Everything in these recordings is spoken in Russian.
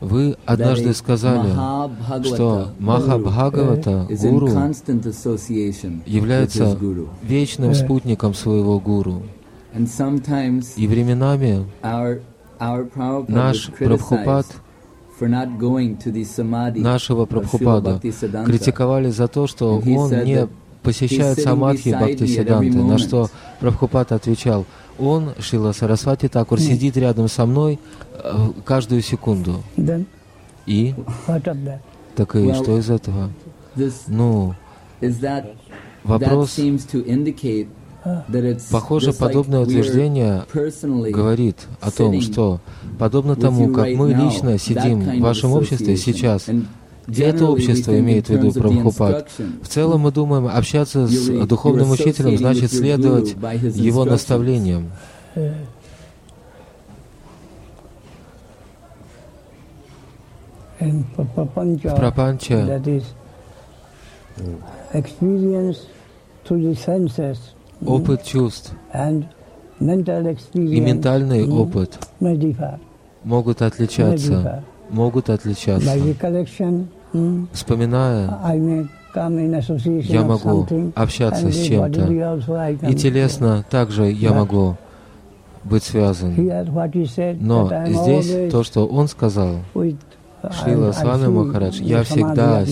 Вы однажды сказали, что Махабхагавата, гуру, является вечным спутником своего гуру. И временами наш Прабхупад нашего Прабхупада критиковали за то, что он не посещает самадхи Бхакти Сиданты, на что Прабхупад отвечал, он, Шила Сарасвати Такур, сидит рядом со мной э, каждую секунду. И? Так и что из этого? Ну, вопрос Похоже, подобное утверждение говорит о том, что подобно тому, как мы лично сидим в вашем обществе сейчас, и это общество имеет в виду Прабхупад. В целом мы думаем, общаться с духовным учителем значит следовать его наставлениям. В Прапанче опыт чувств. И ментальный опыт. могут отличаться, могут отличаться. Вспоминая, я могу общаться с чем-то, и телесно также я могу быть связан. Но здесь то, что он сказал, Шрила Свами Махарадж, я всегда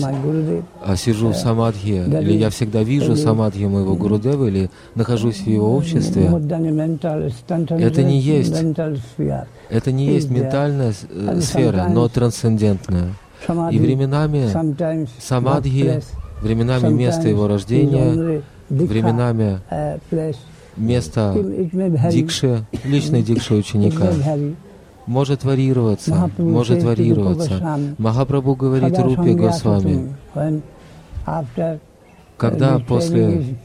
сижу в самадхи, или я всегда вижу самадхи моего Гурудева, или нахожусь в его обществе. Это не есть, это не есть ментальная э, сфера, но трансцендентная. И временами самадхи, временами место его рождения, временами место дикши, личной дикши ученика может варьироваться, может варьироваться. Махапрабху говорит Рупе Госвами, когда после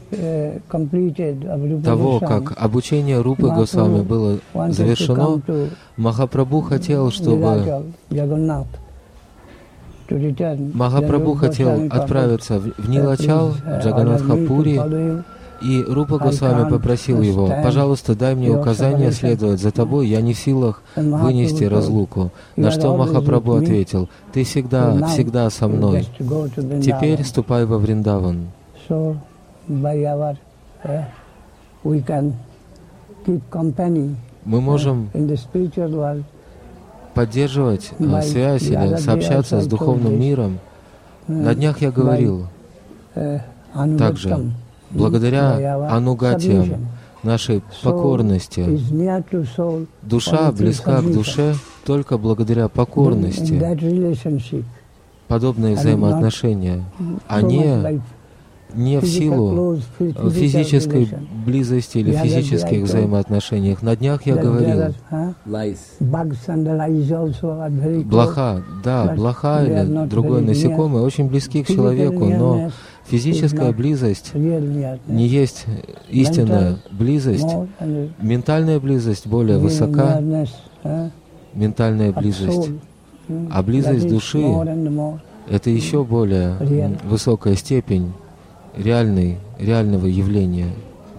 того, как обучение Рупы Госвами было завершено, Махапрабху хотел, чтобы Махапрабху хотел отправиться в Нилачал, в Джаганатхапури, и Рупа Госвами попросил его, «Пожалуйста, дай мне указание следовать за тобой, я не в силах вынести разлуку». На что Махапрабху ответил, «Ты всегда, всегда со мной. Теперь ступай во Вриндаван». Мы можем поддерживать э, связь или сообщаться с духовным миром. На днях я говорил также, благодаря анугатиям, нашей покорности. Душа близка к душе только благодаря покорности. Подобные взаимоотношения, они не в силу физической близости или физических взаимоотношениях. На днях я говорил, блоха, да, блоха или другое насекомое очень близки к человеку, но Физическая близость не есть истинная близость. Ментальная близость более высока, ментальная близость. А близость души — это еще более высокая степень реальной, реального явления.